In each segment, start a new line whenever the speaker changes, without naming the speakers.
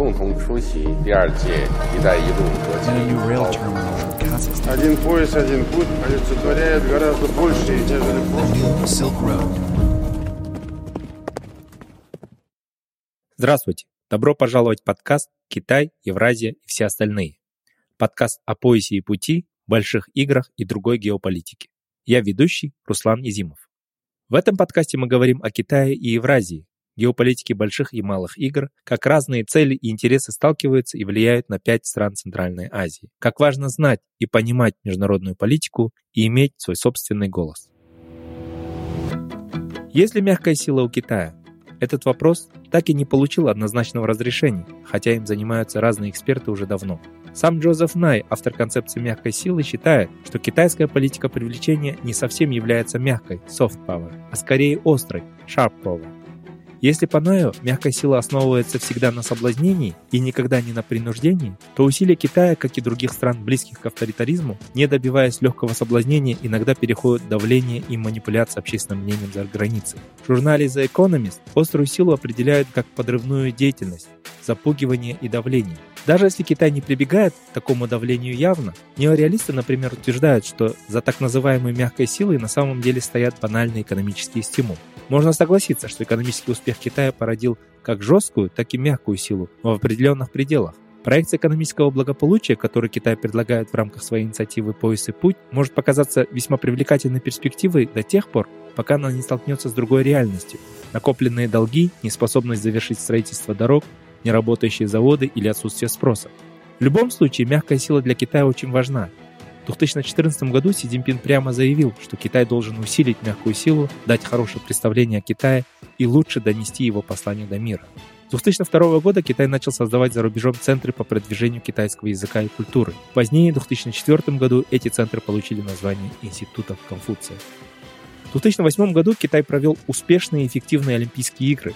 共同出席第二届“一带一路”国际
and a new rail terminal in Kazakhstan,
Один пояс, один путь олицетворяет гораздо больше, нежели
the
просто
new Silk Road.
Здравствуйте! Добро пожаловать в подкаст «Китай, Евразия и все остальные». Подкаст о поясе и пути, больших играх и другой геополитике. Я ведущий Руслан Изимов. В этом подкасте мы говорим о Китае и Евразии, геополитике больших и малых игр, как разные цели и интересы сталкиваются и влияют на пять стран Центральной Азии, как важно знать и понимать международную политику и иметь свой собственный голос. Есть ли мягкая сила у Китая? Этот вопрос так и не получил однозначного разрешения, хотя им занимаются разные эксперты уже давно. Сам Джозеф Най, автор концепции мягкой силы, считает, что китайская политика привлечения не совсем является мягкой, soft power, а скорее острой, sharp power. Если по Наю мягкая сила основывается всегда на соблазнении и никогда не на принуждении, то усилия Китая, как и других стран, близких к авторитаризму, не добиваясь легкого соблазнения, иногда переходят в давление и манипуляции общественным мнением за границей. В журнале The Economist острую силу определяют как подрывную деятельность, запугивание и давление. Даже если Китай не прибегает к такому давлению явно, неореалисты, например, утверждают, что за так называемой мягкой силой на самом деле стоят банальные экономические стимулы. Можно согласиться, что экономический успех Китая породил как жесткую, так и мягкую силу, в определенных пределах. Проект экономического благополучия, который Китай предлагает в рамках своей инициативы «Пояс и путь», может показаться весьма привлекательной перспективой до тех пор, пока она не столкнется с другой реальностью. Накопленные долги, неспособность завершить строительство дорог, неработающие заводы или отсутствие спроса. В любом случае, мягкая сила для Китая очень важна. В 2014 году Си Цзиньпин прямо заявил, что Китай должен усилить мягкую силу, дать хорошее представление о Китае и лучше донести его послание до мира. С 2002 года Китай начал создавать за рубежом центры по продвижению китайского языка и культуры. Позднее, в 2004 году, эти центры получили название Институтов Конфуция. В 2008 году Китай провел успешные и эффективные Олимпийские игры.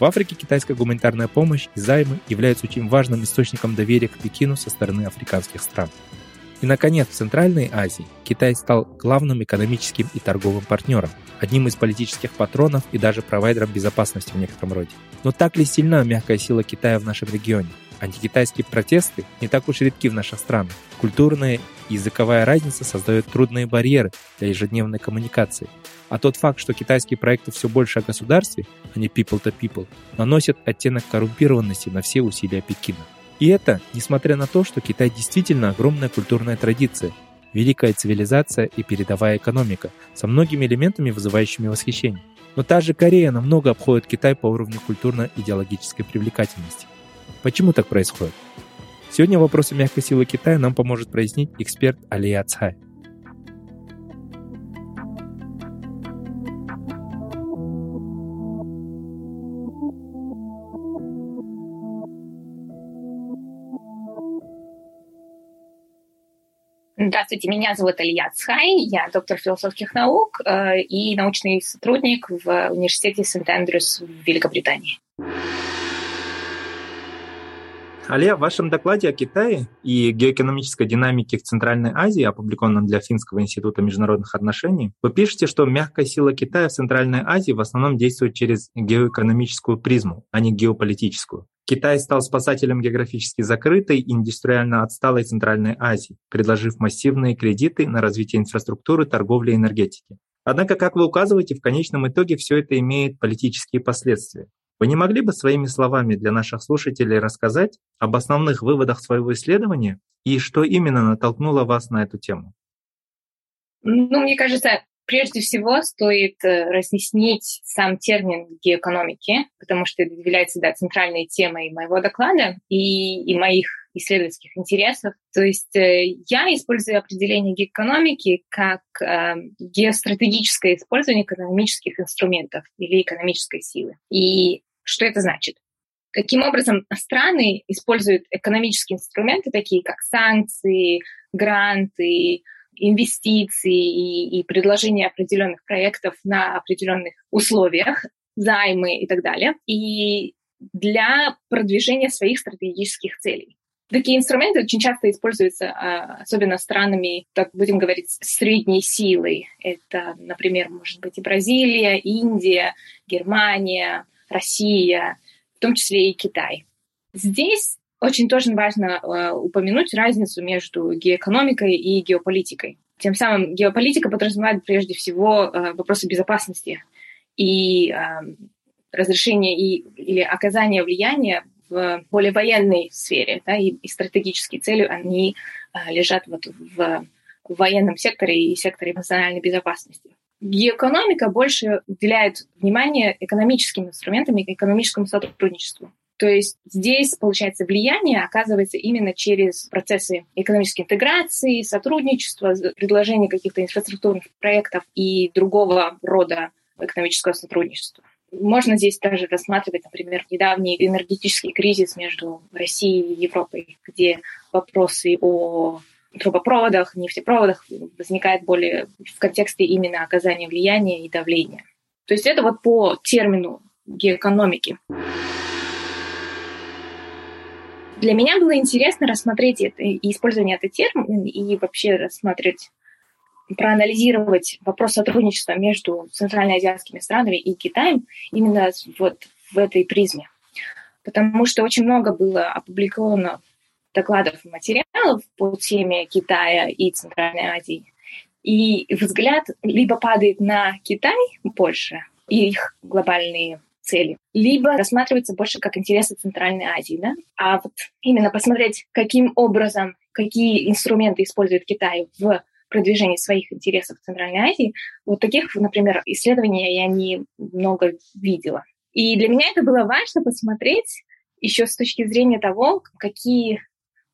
В Африке китайская гуманитарная помощь и займы являются очень важным источником доверия к Пекину со стороны африканских стран. И, наконец, в Центральной Азии Китай стал главным экономическим и торговым партнером, одним из политических патронов и даже провайдером безопасности в некотором роде. Но так ли сильна мягкая сила Китая в нашем регионе? Антикитайские протесты не так уж редки в наших странах. Культурная и языковая разница создает трудные барьеры для ежедневной коммуникации. А тот факт, что китайские проекты все больше о государстве, а не people to people, наносит оттенок коррумпированности на все усилия Пекина. И это, несмотря на то, что Китай действительно огромная культурная традиция, великая цивилизация и передовая экономика, со многими элементами, вызывающими восхищение. Но та же Корея намного обходит Китай по уровню культурно-идеологической привлекательности. Почему так происходит? Сегодня вопросы мягкой силы Китая нам поможет прояснить эксперт Алия Цхай.
Здравствуйте, меня зовут Илья Цхай, я доктор философских наук э, и научный сотрудник в университете Сент-Эндрюс в Великобритании.
Алия, в вашем докладе о Китае и геоэкономической динамике в Центральной Азии, опубликованном для Финского института международных отношений, вы пишете, что мягкая сила Китая в Центральной Азии в основном действует через геоэкономическую призму, а не геополитическую. Китай стал спасателем географически закрытой и индустриально отсталой Центральной Азии, предложив массивные кредиты на развитие инфраструктуры, торговли и энергетики. Однако, как вы указываете, в конечном итоге все это имеет политические последствия. Вы не могли бы своими словами для наших слушателей рассказать об основных выводах своего исследования и что именно натолкнуло вас на эту тему?
Ну, мне кажется, прежде всего стоит э, разъяснить сам термин геоэкономики, потому что это является да, центральной темой моего доклада и, и моих исследовательских интересов. То есть э, я использую определение геоэкономики как э, геостратегическое использование экономических инструментов или экономической силы. И что это значит? Каким образом страны используют экономические инструменты, такие как санкции, гранты, инвестиции и, и предложение определенных проектов на определенных условиях, займы и так далее, и для продвижения своих стратегических целей. Такие инструменты очень часто используются, а, особенно странами, так будем говорить, средней силой. Это, например, может быть и Бразилия, Индия, Германия, Россия, в том числе и Китай. Здесь очень тоже важно э, упомянуть разницу между геоэкономикой и геополитикой. Тем самым геополитика подразумевает прежде всего э, вопросы безопасности и э, разрешение и, или оказание влияния в более военной сфере, да, и, и стратегические цели, они э, лежат вот в, в военном секторе и секторе национальной безопасности. Геоэкономика больше уделяет внимание экономическим инструментам и экономическому сотрудничеству. То есть здесь, получается, влияние оказывается именно через процессы экономической интеграции, сотрудничества, предложения каких-то инфраструктурных проектов и другого рода экономического сотрудничества. Можно здесь даже рассматривать, например, недавний энергетический кризис между Россией и Европой, где вопросы о трубопроводах, нефтепроводах возникают более в контексте именно оказания влияния и давления. То есть это вот по термину геоэкономики. Для меня было интересно рассмотреть это и использование этого термина, и вообще рассмотреть, проанализировать вопрос сотрудничества между центральноазиатскими странами и Китаем именно вот в этой призме. Потому что очень много было опубликовано докладов и материалов по теме Китая и Центральной Азии. И взгляд либо падает на Китай больше и их глобальные цели, либо рассматривается больше как интересы Центральной Азии. Да? А вот именно посмотреть, каким образом, какие инструменты использует Китай в продвижении своих интересов в Центральной Азии, вот таких, например, исследований я не много видела. И для меня это было важно посмотреть еще с точки зрения того, какие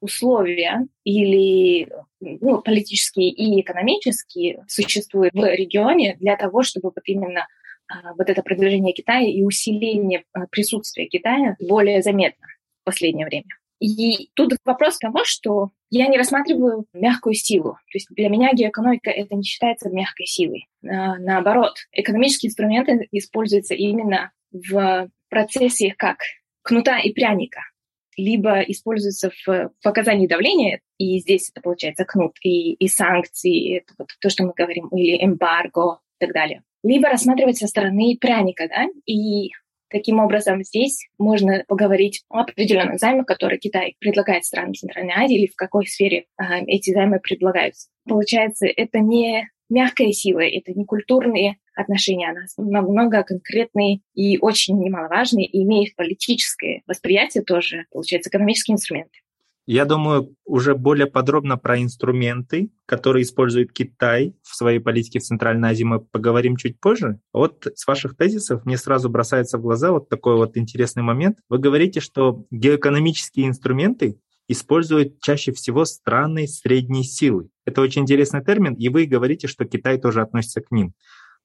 условия или ну, политические и экономические существуют в регионе для того, чтобы вот именно а, вот это продвижение Китая и усиление а, присутствия Китая более заметно в последнее время. И тут вопрос того, что я не рассматриваю мягкую силу. То есть для меня геоэкономика это не считается мягкой силой. Наоборот, экономические инструменты используются именно в процессе как кнута и пряника. Либо используются в показании давления, и здесь это получается кнут, и, и санкции, это вот то, что мы говорим, или эмбарго и так далее либо рассматривать со стороны пряника, да, и Таким образом, здесь можно поговорить о определенных займах, которые Китай предлагает странам Центральной Азии или в какой сфере э, эти займы предлагаются. Получается, это не мягкая сила, это не культурные отношения, она намного конкретные и очень немаловажные, и имеет политическое восприятие тоже, получается, экономические инструменты.
Я думаю, уже более подробно про инструменты, которые использует Китай в своей политике в Центральной Азии, мы поговорим чуть позже. Вот с ваших тезисов мне сразу бросается в глаза вот такой вот интересный момент. Вы говорите, что геоэкономические инструменты используют чаще всего страны средней силы. Это очень интересный термин, и вы говорите, что Китай тоже относится к ним.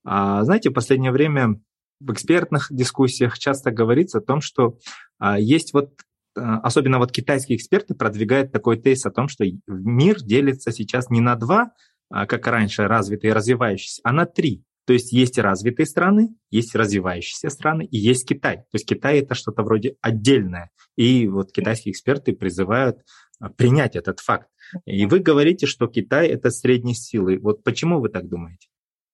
А, знаете, в последнее время в экспертных дискуссиях часто говорится о том, что а, есть вот а, особенно вот китайские эксперты продвигают такой тезис о том, что мир делится сейчас не на два, а, как раньше, развитые и развивающиеся, а на три. То есть есть развитые страны, есть развивающиеся страны и есть Китай. То есть Китай это что-то вроде отдельное. И вот китайские эксперты призывают а, принять этот факт. И вы говорите, что Китай это средней силы. Вот почему вы так думаете?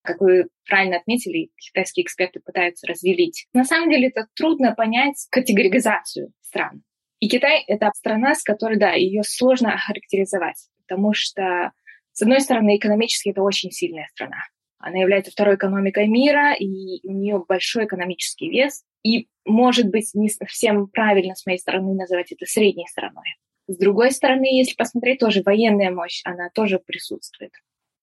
Как вы правильно отметили, китайские эксперты пытаются разделить. На самом деле это трудно понять категоризацию стран. И Китай — это страна, с которой, да, ее сложно охарактеризовать, потому что, с одной стороны, экономически это очень сильная страна. Она является второй экономикой мира, и у нее большой экономический вес. И, может быть, не совсем правильно с моей стороны называть это средней страной. С другой стороны, если посмотреть, тоже военная мощь, она тоже присутствует.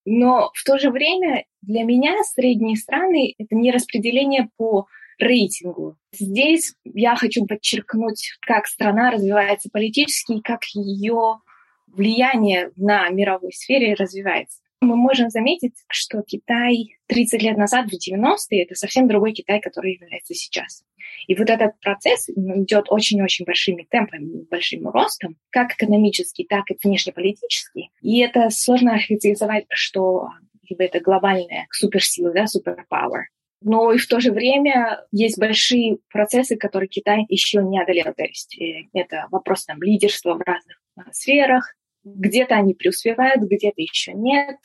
Но в то же время для меня средние страны — это не распределение по рейтингу. Здесь я хочу подчеркнуть, как страна развивается политически и как ее влияние на мировой сфере развивается. Мы можем заметить, что Китай 30 лет назад, в 90-е, это совсем другой Китай, который является сейчас. И вот этот процесс идет очень-очень большими темпами, большим ростом, как экономический, так и внешнеполитический. И это сложно охарактеризовать, что либо это глобальная суперсила, да, суперпауэр, но и в то же время есть большие процессы, которые Китай еще не одолел. То есть э, это вопрос там, лидерства в разных сферах. Где-то они преуспевают, где-то еще нет.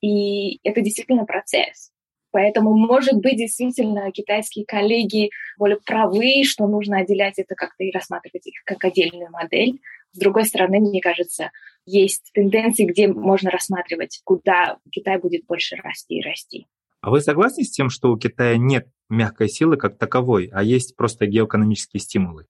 И это действительно процесс. Поэтому, может быть, действительно китайские коллеги более правы, что нужно отделять это как-то и рассматривать их как отдельную модель. С другой стороны, мне кажется, есть тенденции, где можно рассматривать, куда Китай будет больше расти и расти.
А вы согласны с тем, что у Китая нет мягкой силы как таковой, а есть просто геоэкономические стимулы?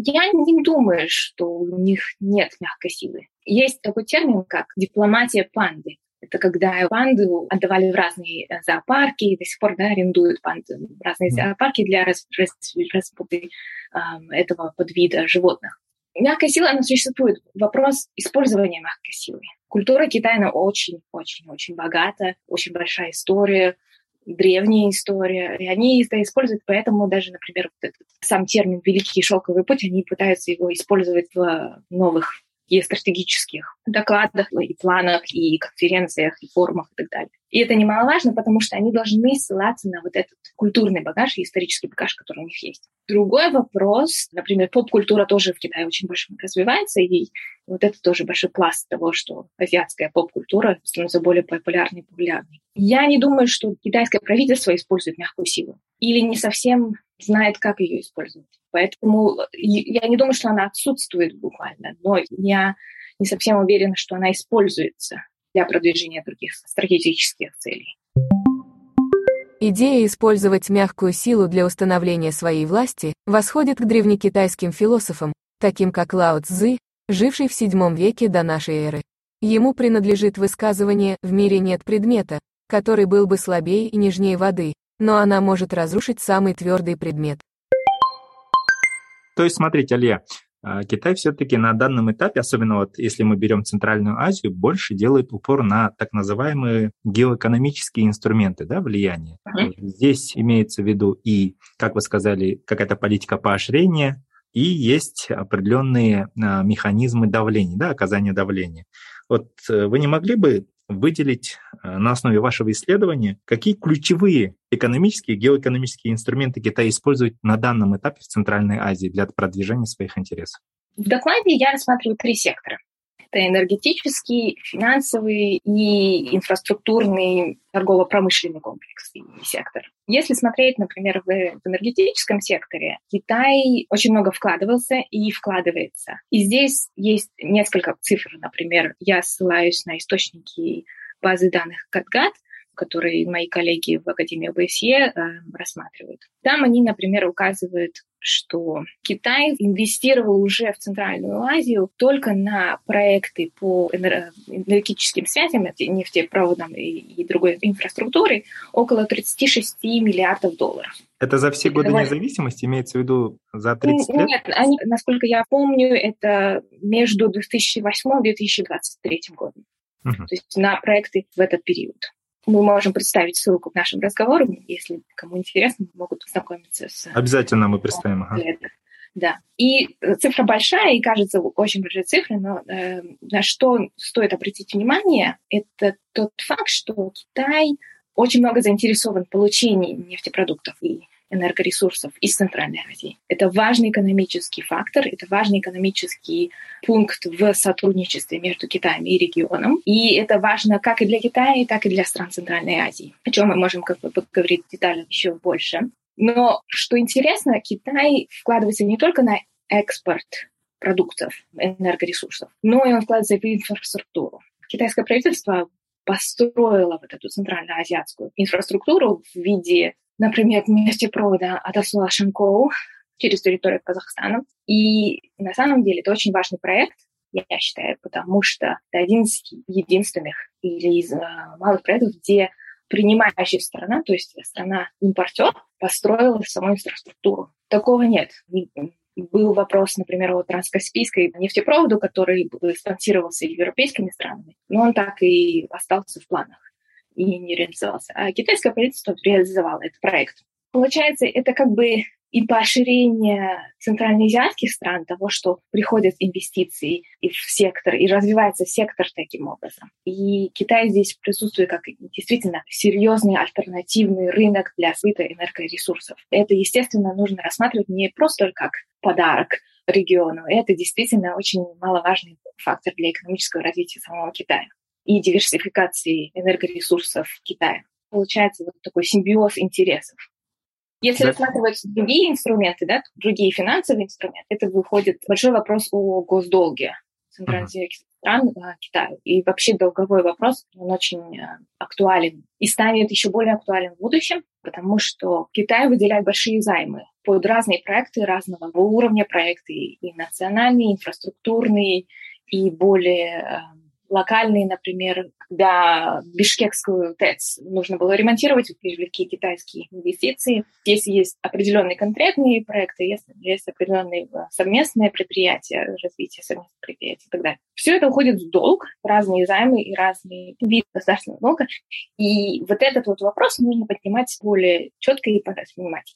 Я не думаю, что у них нет мягкой силы. Есть такой термин, как дипломатия панды. Это когда панду отдавали в разные э, зоопарки, и до сих пор да, арендуют панды в разные зоопарки для распуты э, этого подвида животных. Мягкая сила, она существует. Вопрос использования мягкой силы. Культура Китая, она очень-очень-очень богата, очень большая история древняя история, и они это используют, поэтому даже, например, вот этот сам термин «великий шелковый путь», они пытаются его использовать в новых и стратегических докладах, и планах, и конференциях, и форумах и так далее. И это немаловажно, потому что они должны ссылаться на вот этот культурный багаж и исторический багаж, который у них есть. Другой вопрос, например, поп-культура тоже в Китае очень больше развивается, и вот это тоже большой пласт того, что азиатская поп-культура становится более популярной и популярной. Я не думаю, что китайское правительство использует мягкую силу или не совсем знает, как ее использовать. Поэтому я не думаю, что она отсутствует буквально, но я не совсем уверена, что она используется для продвижения других стратегических целей.
Идея использовать мягкую силу для установления своей власти восходит к древнекитайским философам, таким как Лао Цзы, живший в VII веке до нашей эры. Ему принадлежит высказывание «в мире нет предмета», который был бы слабее и нежнее воды, но она может разрушить самый твердый предмет.
То есть, смотрите, Алия, Китай все-таки на данном этапе, особенно вот если мы берем Центральную Азию, больше делает упор на так называемые геоэкономические инструменты да, влияния. Uh-huh. Здесь имеется в виду и, как вы сказали, какая-то политика поощрения, и есть определенные а, механизмы давления, да, оказания давления. Вот э, вы не могли бы выделить э, на основе вашего исследования, какие ключевые экономические, геоэкономические инструменты Китай использует на данном этапе в Центральной Азии для продвижения своих интересов?
В докладе я рассматриваю три сектора. Это энергетический, финансовый и инфраструктурный торгово-промышленный комплекс и сектор. Если смотреть, например, в энергетическом секторе, Китай очень много вкладывался и вкладывается. И здесь есть несколько цифр. Например, я ссылаюсь на источники базы данных Катгат, которые мои коллеги в Академии ОБСЕ э, рассматривают. Там они, например, указывают, что Китай инвестировал уже в Центральную Азию только на проекты по энергетическим связям, нефтепроводам и, и другой инфраструктуре, около 36 миллиардов долларов.
Это за все годы независимости, имеется в виду за 30 лет?
Нет, они, насколько я помню, это между 2008 и 2023 годом. Угу. То есть на проекты в этот период мы можем представить ссылку к нашим разговорам, если кому интересно, могут ознакомиться с...
Обязательно мы представим. Ага.
Да. И цифра большая, и кажется очень большой цифрой, но э, на что стоит обратить внимание, это тот факт, что Китай очень много заинтересован в получении нефтепродуктов и энергоресурсов из Центральной Азии. Это важный экономический фактор, это важный экономический пункт в сотрудничестве между Китаем и регионом. И это важно как и для Китая, так и для стран Центральной Азии, о чем мы можем как бы поговорить детально еще больше. Но что интересно, Китай вкладывается не только на экспорт продуктов, энергоресурсов, но и он вкладывается в инфраструктуру. Китайское правительство построило вот эту центральноазиатскую инфраструктуру в виде например, нефтепровода от Асула-Шанкоу через территорию Казахстана. И на самом деле это очень важный проект, я считаю, потому что это один из единственных или из uh, малых проектов, где принимающая страна, то есть страна-импортер, построила саму инфраструктуру. Такого нет. Был вопрос, например, о транскаспийской нефтепроводу, который спонсировался европейскими странами, но он так и остался в планах и не реализовался. А китайское правительство реализовало этот проект. Получается, это как бы и поощрение центральноазиатских стран того, что приходят инвестиции и в сектор, и развивается сектор таким образом. И Китай здесь присутствует как действительно серьезный альтернативный рынок для сбыта энергоресурсов. Это, естественно, нужно рассматривать не просто как подарок региону, это действительно очень маловажный фактор для экономического развития самого Китая и диверсификации энергоресурсов Китая. получается вот такой симбиоз интересов. Если
Да.
рассматривать другие инструменты, да, другие финансовые инструменты, это выходит большой вопрос о госдолге центральноазиатских стран а, Китаю. И вообще долговой вопрос, он очень а, актуален и станет еще более актуален в будущем, потому что Китай выделяет большие займы под разные проекты разного уровня проекты, и национальные, и инфраструктурные, и более а, локальные, например, когда Бишкекскую ТЭЦ нужно было ремонтировать, привлекли китайские инвестиции. Если есть определенные конкретные проекты, если есть определенные э, совместные предприятия, развитие совместных предприятий и так далее. Все это уходит в долг, разные займы и разные виды государственного долга. И вот этот вот вопрос нужно поднимать более четко и понимать.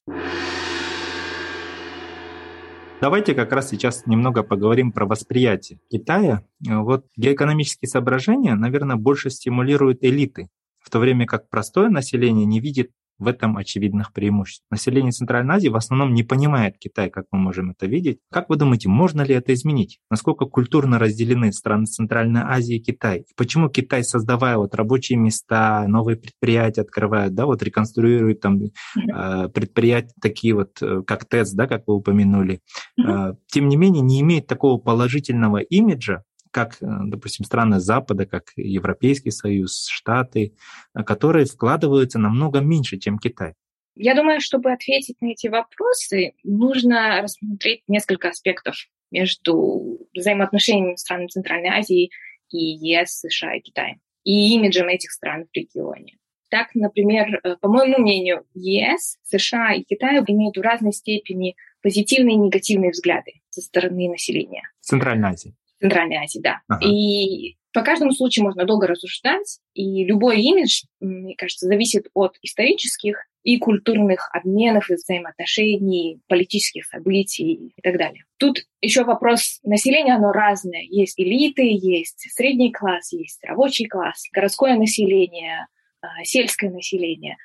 Давайте как раз сейчас немного поговорим про восприятие Китая. Э, Вот геоэкономические соображения, наверное, больше стимулируют элиты, в то время как простое население не видит в этом очевидных преимуществ. Население Центральной Азии в основном не понимает Китай, как мы можем это видеть. Как вы думаете, можно ли это изменить? Насколько культурно разделены страны Центральной Азии и Китай? Почему Китай, создавая вот рабочие места, новые предприятия открывает, да, вот реконструирует там э, предприятия такие вот, э, как ТЭЦ, да, как вы упомянули, э, тем не менее не имеет такого положительного имиджа, как, э, допустим, страны Запада, как Европейский Союз, Штаты, э, которые вкладываются намного меньше, чем Китай.
Я думаю, чтобы ответить на эти вопросы, нужно рассмотреть несколько аспектов между взаимоотношениями стран Центральной Азии и ЕС, США и Китая, и имиджем этих стран в регионе. Так, например, э, по моему мнению, ЕС, США и Китай имеют в разной степени позитивные и негативные взгляды со стороны населения.
Центральной Азии.
Центральной Азии, да.
Ага.
И по каждому случаю можно долго рассуждать, и любой имидж, мне кажется, зависит от исторических и культурных обменов и взаимоотношений, политических событий и так далее. Тут еще вопрос населения, оно разное. Есть элиты, есть средний класс, есть рабочий класс, городское население, а, сельское население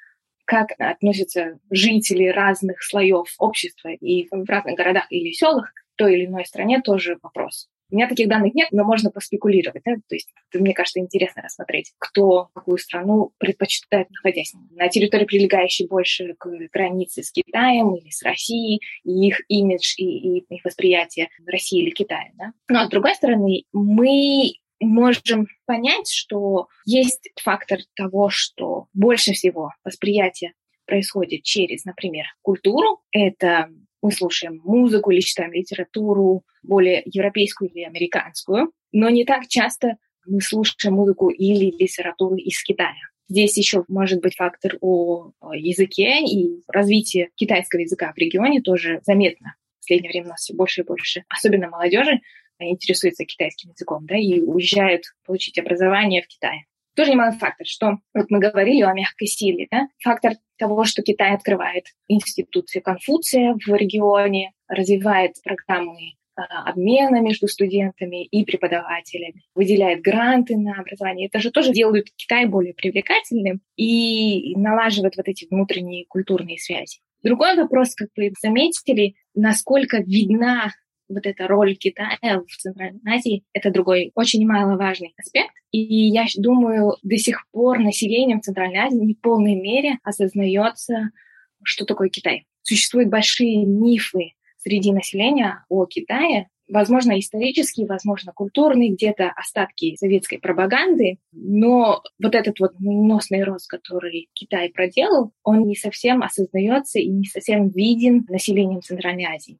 как относятся жители разных слоев общества и в разных городах или селах в той или иной стране тоже вопрос. У меня таких данных нет, но можно поспекулировать. Да? То есть, мне кажется, интересно рассмотреть, кто какую страну предпочитает, находясь на территории, прилегающей больше к границе с Китаем или с Россией, и их имидж и, и их восприятие России или Китая. Да? Но с другой стороны, мы можем понять, что есть фактор того, что больше всего восприятие происходит через, например, культуру. Это мы слушаем музыку или читаем литературу, более европейскую или американскую, но не так часто мы слушаем музыку или литературу из Китая. Здесь еще может быть фактор о языке и развитие китайского языка в регионе тоже заметно. В последнее время у нас все больше и больше, особенно молодежи, интересуется китайским языком, да, и уезжают получить образование в Китае. Тоже немалый фактор, что вот мы говорили о мягкой силе, да, фактор того, что Китай открывает институции Конфуция в регионе, развивает программы обмена между студентами и преподавателями, выделяет гранты на образование. Это же тоже делает Китай более привлекательным и налаживает вот эти внутренние культурные связи. Другой вопрос, как вы заметили, насколько видна вот эта роль Китая в Центральной Азии, это другой очень немаловажный аспект. И я думаю, до сих пор населением Центральной Азии не в полной мере осознается, что такое Китай. Существуют большие мифы среди населения о Китае, возможно, исторические, возможно, культурные, где-то остатки советской пропаганды, но вот этот вот носный рост, который Китай проделал, он не совсем осознается и не совсем виден населением Центральной Азии.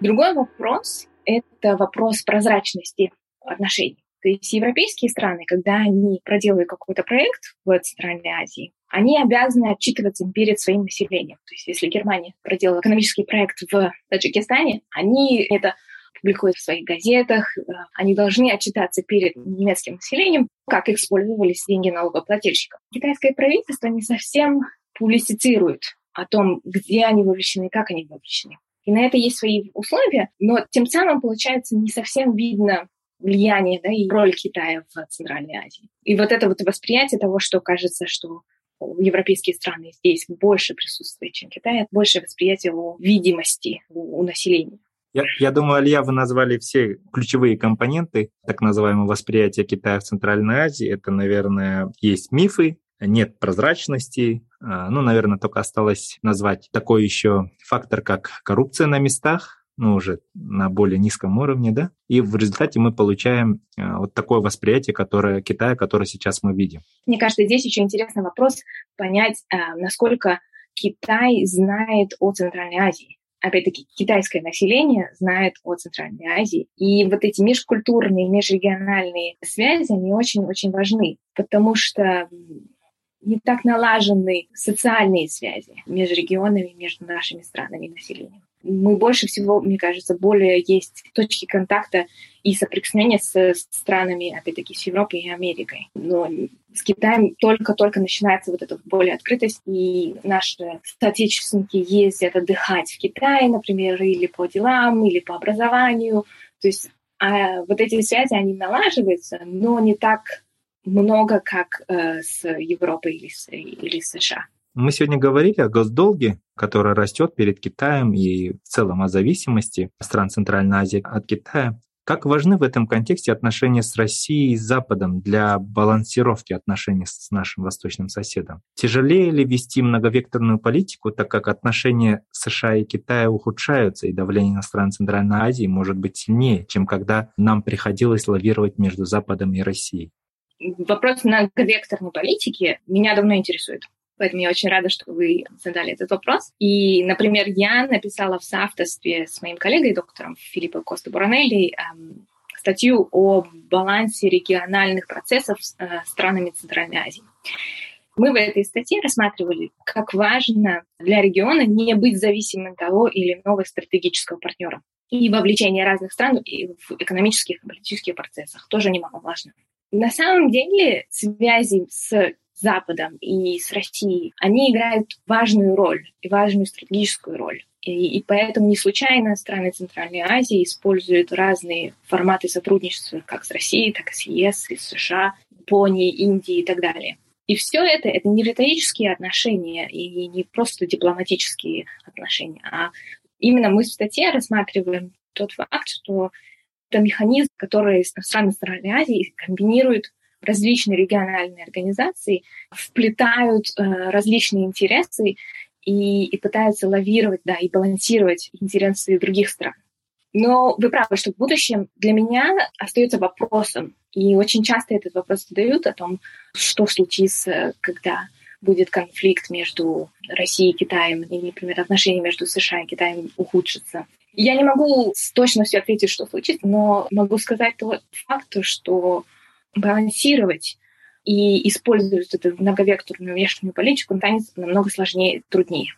Другой вопрос – это вопрос прозрачности отношений. То есть европейские страны, когда они проделывают какой-то проект в Центральной Азии, они обязаны отчитываться перед своим населением. То есть если Германия проделала экономический проект в Таджикистане, они это публикуют в своих газетах, они должны отчитаться перед немецким населением, как использовались деньги налогоплательщиков. Китайское правительство не совсем публицизирует о том, где они вовлечены, как они вовлечены. И на это есть свои условия, но тем самым, получается, не совсем видно влияние да, и роль Китая в Центральной Азии. И вот это вот восприятие того, что кажется, что европейские страны здесь больше присутствуют, чем Китай, больше восприятие о видимости у, у населения.
Я, я думаю, Алия, вы назвали все ключевые компоненты так называемого восприятия Китая в Центральной Азии. Это, наверное, есть мифы, нет прозрачности. А, ну, наверное, только осталось назвать такой еще фактор, как коррупция на местах, ну, уже на более низком уровне, да, и в результате мы получаем а, вот такое восприятие, которое Китая, которое сейчас мы видим.
Мне кажется, здесь еще интересный вопрос понять, а, насколько Китай знает о Центральной Азии опять-таки, китайское население знает о Центральной Азии. И вот эти межкультурные, межрегиональные связи, они очень-очень важны, потому что не так налажены социальные связи между регионами, между нашими странами и населением. Мы больше всего, мне кажется, более есть точки контакта и соприкосновения с странами, опять-таки, с Европой и Америкой. Но с Китаем только-только начинается вот эта более открытость, и наши соотечественники ездят отдыхать в Китай, например, или по делам, или по образованию. То есть а вот эти связи, они налаживаются, но не так много, как э, с Европой или или США.
Мы сегодня говорили о госдолге, который растет перед Китаем и в целом о зависимости стран Центральной Азии от Китая. Как важны в этом контексте отношения с Россией и Западом для балансировки отношений с нашим восточным соседом? Тяжелее ли вести многовекторную политику, так как отношения США и Китая ухудшаются, и давление на страны Центральной Азии может быть сильнее, чем когда нам приходилось лавировать между Западом и Россией?
Вопрос многовекторной политики меня давно интересует. Поэтому я очень рада, что вы задали этот вопрос. И, например, я написала в соавторстве с моим коллегой, доктором Филиппо Коста Буранелли, эм, статью о балансе региональных процессов с э, странами Центральной Азии. Мы в этой статье рассматривали, как важно для региона не быть зависимым от того или иного стратегического партнера. И вовлечение разных стран в экономических и политических процессах тоже немаловажно. На самом деле связи с Западом и с Россией, они играют важную роль и важную стратегическую роль. И, и поэтому не случайно страны Центральной Азии используют разные форматы сотрудничества как с Россией, так и с ЕС, и с США, Японией, Индией и так далее. И все это — это не риторические отношения и не просто дипломатические отношения, а именно мы в статье рассматриваем тот факт, что это механизм, который страны Центральной Азии комбинируют различные региональные организации, вплетают э, различные интересы и, и пытаются лавировать, да, и балансировать интересы других стран. Но вы правы, что в будущем для меня остается вопросом, и очень часто этот вопрос задают о том, что случится, когда будет конфликт между Россией и Китаем, или, например, отношения между США и Китаем ухудшатся. Я не могу с точностью ответить, что случится, но могу сказать тот факт, что балансировать и использовать эту многовекторную внешнюю политику станет намного сложнее труднее.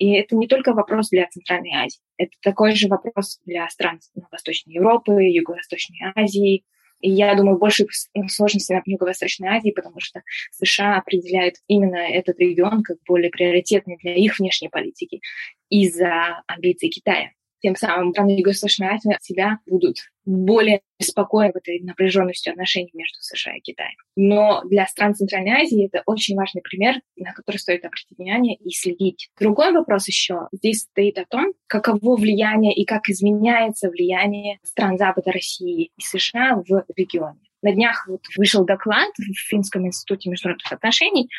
И это не только вопрос для Центральной Азии. Это такой же вопрос для стран Восточной Европы, Юго-Восточной Азии. И я думаю, больше сложностей на Юго-Восточной Азии, потому что США определяют именно этот регион как более приоритетный для их внешней политики из-за амбиций Китая тем самым страны Юго-Восточной Азии себя будут более спокойны в этой напряженности отношений между США и Китаем. Но для стран Центральной Азии это очень важный пример, на который стоит обратить внимание и следить. Другой вопрос еще здесь стоит о том, каково влияние и как изменяется влияние стран Запада, России и США в регионе. На днях вот вышел доклад в Финском институте международных отношений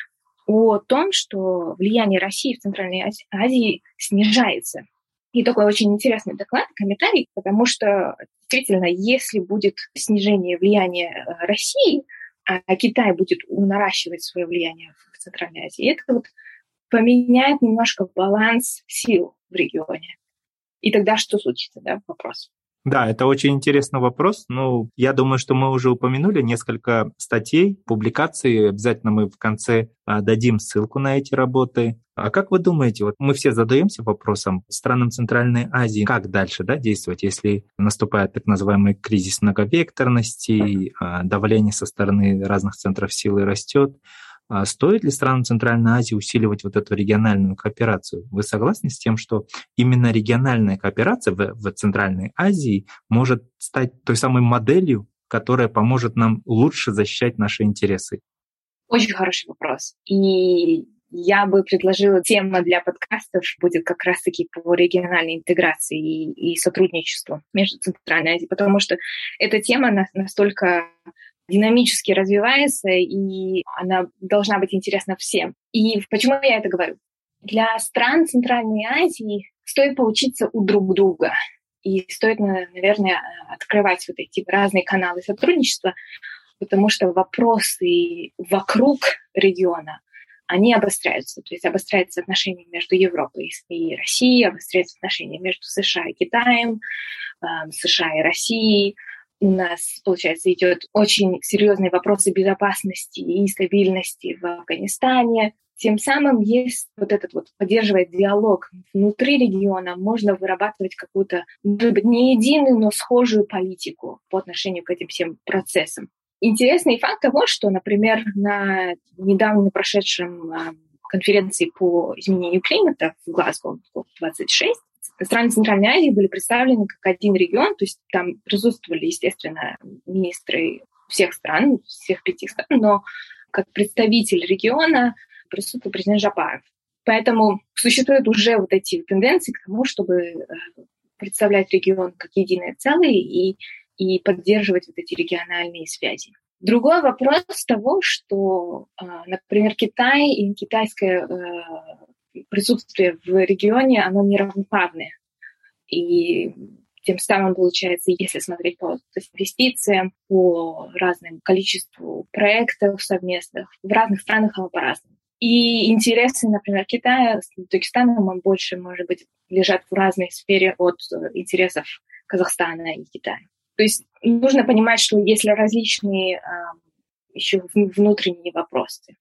о том, что влияние России в Центральной Азии снижается и такой очень интересный доклад, комментарий, потому что действительно, если будет снижение влияния э, России, а Китай будет наращивать свое влияние в Центральной Азии, это вот поменяет немножко баланс сил в регионе. И тогда что случится, да, вопрос.
Да, это очень интересный вопрос. Ну, я думаю, что мы уже упомянули несколько статей, публикаций. Обязательно мы в конце а, дадим ссылку на эти работы. А как вы думаете, вот мы все задаемся вопросом странам Центральной Азии, как дальше да, действовать, если наступает так называемый кризис многовекторности, а, давление со стороны разных центров силы растет, а стоит ли странам Центральной Азии усиливать вот эту региональную кооперацию? Вы согласны с тем, что именно региональная кооперация в, в Центральной Азии может стать той самой моделью, которая поможет нам лучше защищать наши интересы?
Очень хороший вопрос. И я бы предложила, тема для подкастов будет как раз-таки по региональной интеграции и, и сотрудничеству между Центральной Азией, потому что эта тема настолько динамически развивается, и она должна быть интересна всем. И почему я это говорю? Для стран Центральной Азии стоит поучиться у друг друга. И стоит, наверное, открывать вот эти разные каналы сотрудничества, потому что вопросы вокруг региона, они обостряются. То есть обостряются отношения между Европой и Россией, обостряются отношения между США и Китаем, эм, США и Россией. У нас, получается, идет очень серьезные вопросы безопасности и стабильности в Афганистане. Тем самым есть вот этот вот, поддерживать диалог внутри региона, можно вырабатывать какую-то, может быть, не единую, но схожую политику по отношению к этим всем процессам. Интересный факт того, что, например, на недавно прошедшем а, конференции по изменению климата в Глазго 26 страны Центральной Азии были представлены как один регион, то есть там присутствовали, естественно, министры всех стран, всех пяти стран, но как представитель региона присутствовал президент Жапаров. Поэтому существуют уже вот эти тенденции к тому, чтобы э, представлять регион как единое целое и и поддерживать вот эти региональные связи. Другой вопрос того, что, а, например, Китай и китайское э, присутствие в регионе, оно неравноправное. И тем самым, получается, если смотреть по инвестициям, по разному количеству проектов совместных, в разных странах оно по-разному. И интересы, например, Китая с Таджикистаном больше, может быть, лежат в разной сфере от интересов Казахстана и Китая. То есть нужно понимать, что есть различные а, еще внутренние вопросы.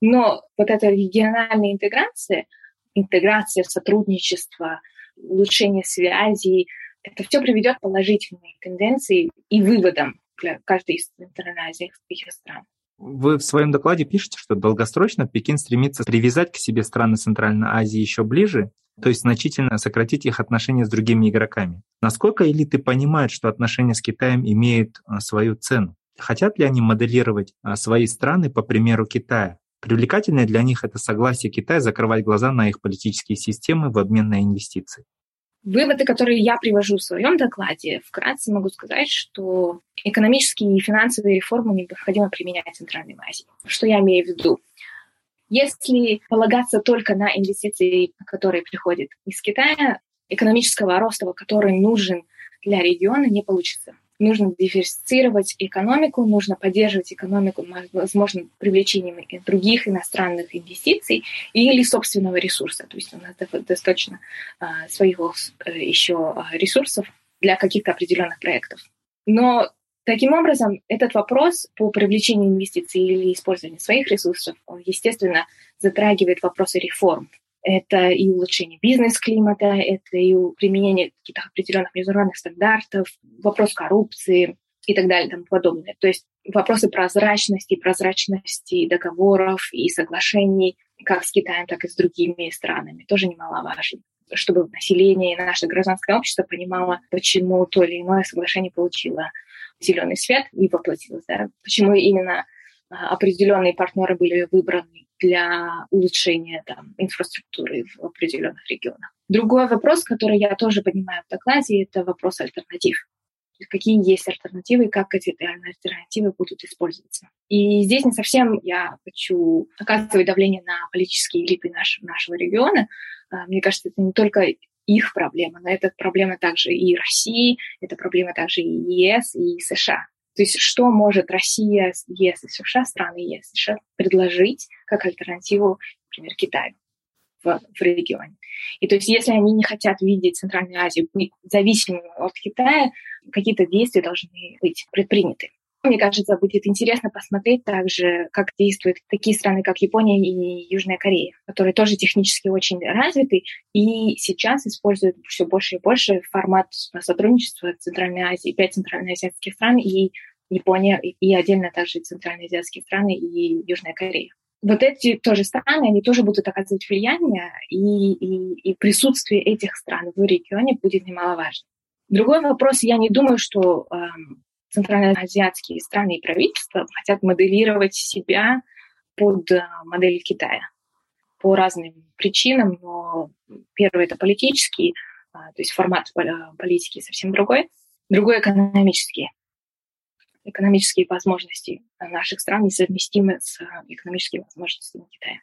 Но вот эта региональная интеграция, интеграция, сотрудничество, улучшение связей, это все приведет к положительной тенденции и выводам для каждой из интеразиатских стран.
Вы в своем докладе пишете, что долгосрочно Пекин стремится привязать к себе страны Центральной Азии еще ближе то есть значительно сократить их отношения с другими игроками. Насколько элиты понимают, что отношения с Китаем имеют а, свою цену? Хотят ли они моделировать а, свои страны по примеру Китая? Привлекательное для них это согласие Китая закрывать глаза на их политические системы в обмен на инвестиции.
Выводы, которые я привожу в своем докладе, вкратце могу сказать, что экономические и финансовые реформы необходимо применять в Центральной Азии. Что я имею в виду? Если полагаться только на инвестиции, которые приходят из Китая, экономического роста, который нужен для региона, не получится. Нужно диверсифицировать экономику, нужно поддерживать экономику, возможно, привлечением других иностранных инвестиций или собственного ресурса. То есть у нас достаточно а, своих э, еще а, ресурсов для каких-то определенных проектов. Но Таким образом, этот вопрос по привлечению инвестиций или использованию своих ресурсов, он, естественно, затрагивает вопросы реформ. Это и улучшение бизнес-климата, это и применение каких-то определенных международных стандартов, вопрос коррупции и так далее и тому подобное. То есть вопросы прозрачности, прозрачности договоров и соглашений как с Китаем, так и с другими странами тоже немаловажно чтобы население и наше гражданское общество понимало, почему то или иное соглашение получило зеленый свет и воплотилось. Да? Почему именно а, определенные партнеры были выбраны для улучшения там, инфраструктуры в определенных регионах. Другой вопрос, который я тоже поднимаю в докладе, это вопрос альтернатив. Какие есть альтернативы и как эти альтернативы будут использоваться. И здесь не совсем я хочу оказывать давление на политические элиты наш, нашего региона. А, мне кажется, это не только их проблема, но это проблема также и России, это проблема также и ЕС, и США. То есть что может Россия, ЕС и США, страны ЕС и США предложить как альтернативу, например, Китаю в, в регионе. И то есть если они не хотят видеть Центральную Азию зависимыми от Китая, какие-то действия должны быть предприняты. Мне кажется, будет интересно посмотреть также, как действуют такие страны, как Япония и Южная Корея, которые тоже технически очень развиты и сейчас используют все больше и больше формат сотрудничества Центральной Азии, пять центральноазиатских стран и Япония, и отдельно также центральноазиатские страны и Южная Корея. Вот эти тоже страны, они тоже будут оказывать влияние, и, и, и присутствие этих стран в регионе будет немаловажно. Другой вопрос, я не думаю, что эм, центральноазиатские страны и правительства хотят моделировать себя под э, модель Китая. по разным причинам, но первый это политический, а, то есть формат политики совсем другой, другой экономический. Экономические возможности наших стран несовместимы с экономическими возможностями Китая.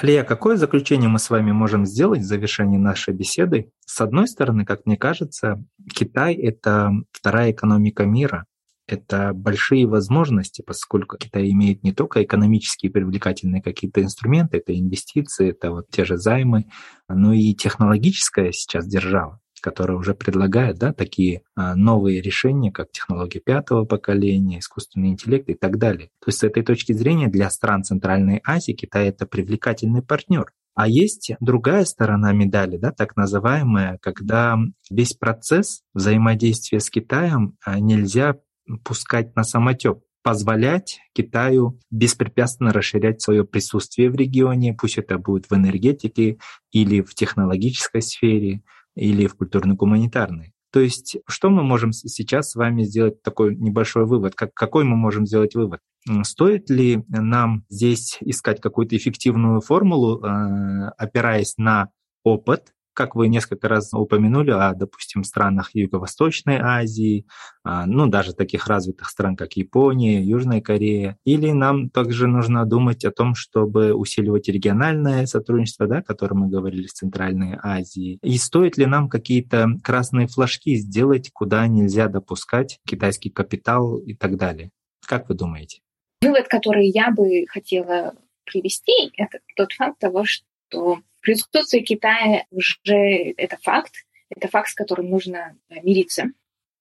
Алия, какое заключение мы с вами можем сделать в завершении нашей беседы? С одной стороны, как мне кажется, Китай — это вторая экономика мира. Это большие возможности, поскольку Китай имеет не только экономические привлекательные какие-то инструменты, это инвестиции, это вот те же займы, но и технологическая сейчас держава которая уже предлагает да, такие а, новые решения, как технологии пятого поколения, искусственный интеллект и так далее. То есть с этой точки зрения для стран Центральной Азии Китай это привлекательный партнер. А есть другая сторона медали, да, так называемая, когда весь процесс взаимодействия с Китаем а, нельзя пускать на самотек позволять Китаю беспрепятственно расширять свое присутствие в регионе, пусть это будет в энергетике или в технологической сфере, или в культурно-гуманитарной. То есть, что мы можем сейчас с вами сделать такой небольшой вывод? Как, какой мы можем сделать вывод? Стоит ли нам здесь искать какую-то эффективную формулу, э, опираясь на опыт как вы несколько раз упомянули о, допустим, странах Юго-Восточной Азии, а, ну, даже таких развитых стран, как Япония, Южная Корея, или нам также нужно думать о том, чтобы усиливать региональное сотрудничество, да, о котором мы говорили с Центральной Азией, и стоит ли нам какие-то красные флажки сделать, куда нельзя допускать китайский капитал и так далее. Как вы думаете?
Вывод, который я бы хотела привести, это тот факт того, что Присутствие Китая уже это факт, это факт, с которым нужно э, мириться.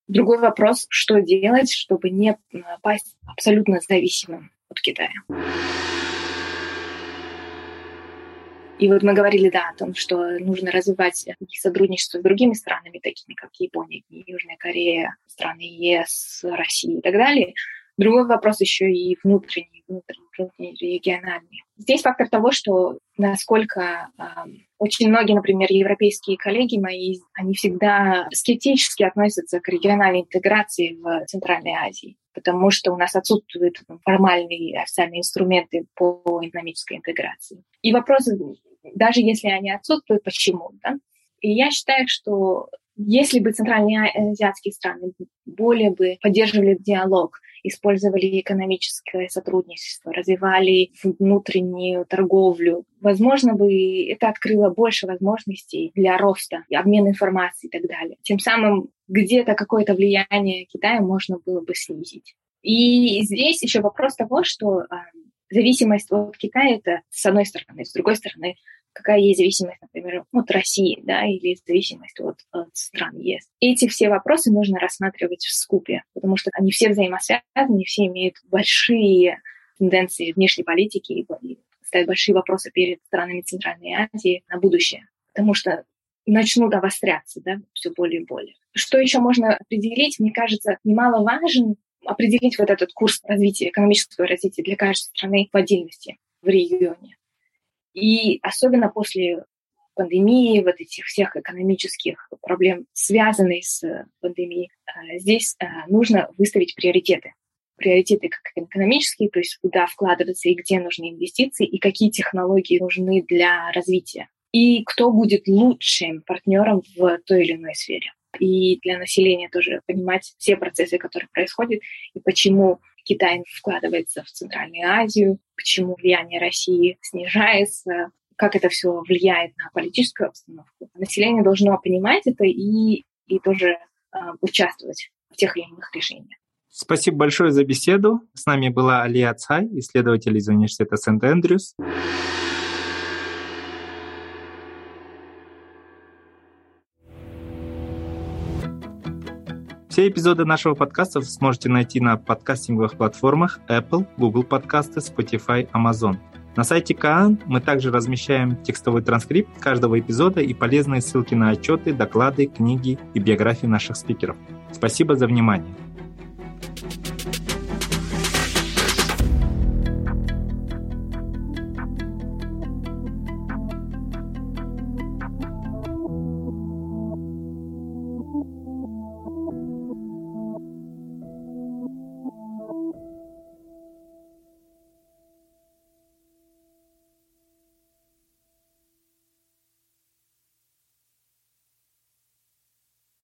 Другой вопрос, что делать, чтобы не пасть абсолютно зависимым от Китая. И вот мы говорили, да, о том, что нужно развивать сотрудничество с другими странами, такими как Япония, Южная Корея, страны ЕС, Россия и так далее. Другой вопрос еще и внутренний, внутренний, региональный. Здесь фактор того, что насколько очень многие, например, европейские коллеги мои, они всегда скептически относятся к региональной интеграции в Центральной Азии, потому что у нас отсутствуют формальные официальные инструменты по экономической интеграции. И вопрос, даже если они отсутствуют, почему? Да? И я считаю, что если бы центральные азиатские страны более бы поддерживали диалог использовали экономическое сотрудничество, развивали внутреннюю торговлю. Возможно бы это открыло больше возможностей для роста, обмена информацией и так далее. Тем самым где-то какое-то влияние Китая можно было бы снизить. И здесь еще вопрос того, что а, зависимость от Китая это с одной стороны, с другой стороны какая есть зависимость, например, от России, да, или зависимость от, от стран ЕС. Эти все вопросы нужно рассматривать в скупе, потому что они все взаимосвязаны, все имеют большие тенденции внешней политики и ставят большие вопросы перед странами Центральной Азии на будущее, потому что начнут обостряться, да, все более и более. Что еще можно определить? Мне кажется, немаловажен определить вот этот курс развития, экономического развития для каждой страны в отдельности в регионе. И особенно после пандемии, вот этих всех экономических проблем, связанных с пандемией, э, здесь э, нужно выставить приоритеты. Приоритеты как экономические, то есть куда вкладываться и где нужны инвестиции, и какие технологии нужны для развития. И кто будет лучшим партнером в той или иной сфере. И для населения тоже понимать все процессы, которые происходят, и почему Китай вкладывается в Центральную Азию, почему влияние России снижается, как это все влияет на политическую обстановку. Население должно понимать это и, и тоже э, участвовать в тех или иных решениях.
Спасибо большое за беседу. С нами была Алия Цай, исследователь из университета Сент-Эндрюс. Все эпизоды нашего подкаста вы сможете найти на подкастинговых платформах Apple, Google Подкасты, Spotify, Amazon. На сайте Каан мы также размещаем текстовой транскрипт каждого эпизода и полезные ссылки на отчеты, доклады, книги и биографии наших спикеров. Спасибо за внимание.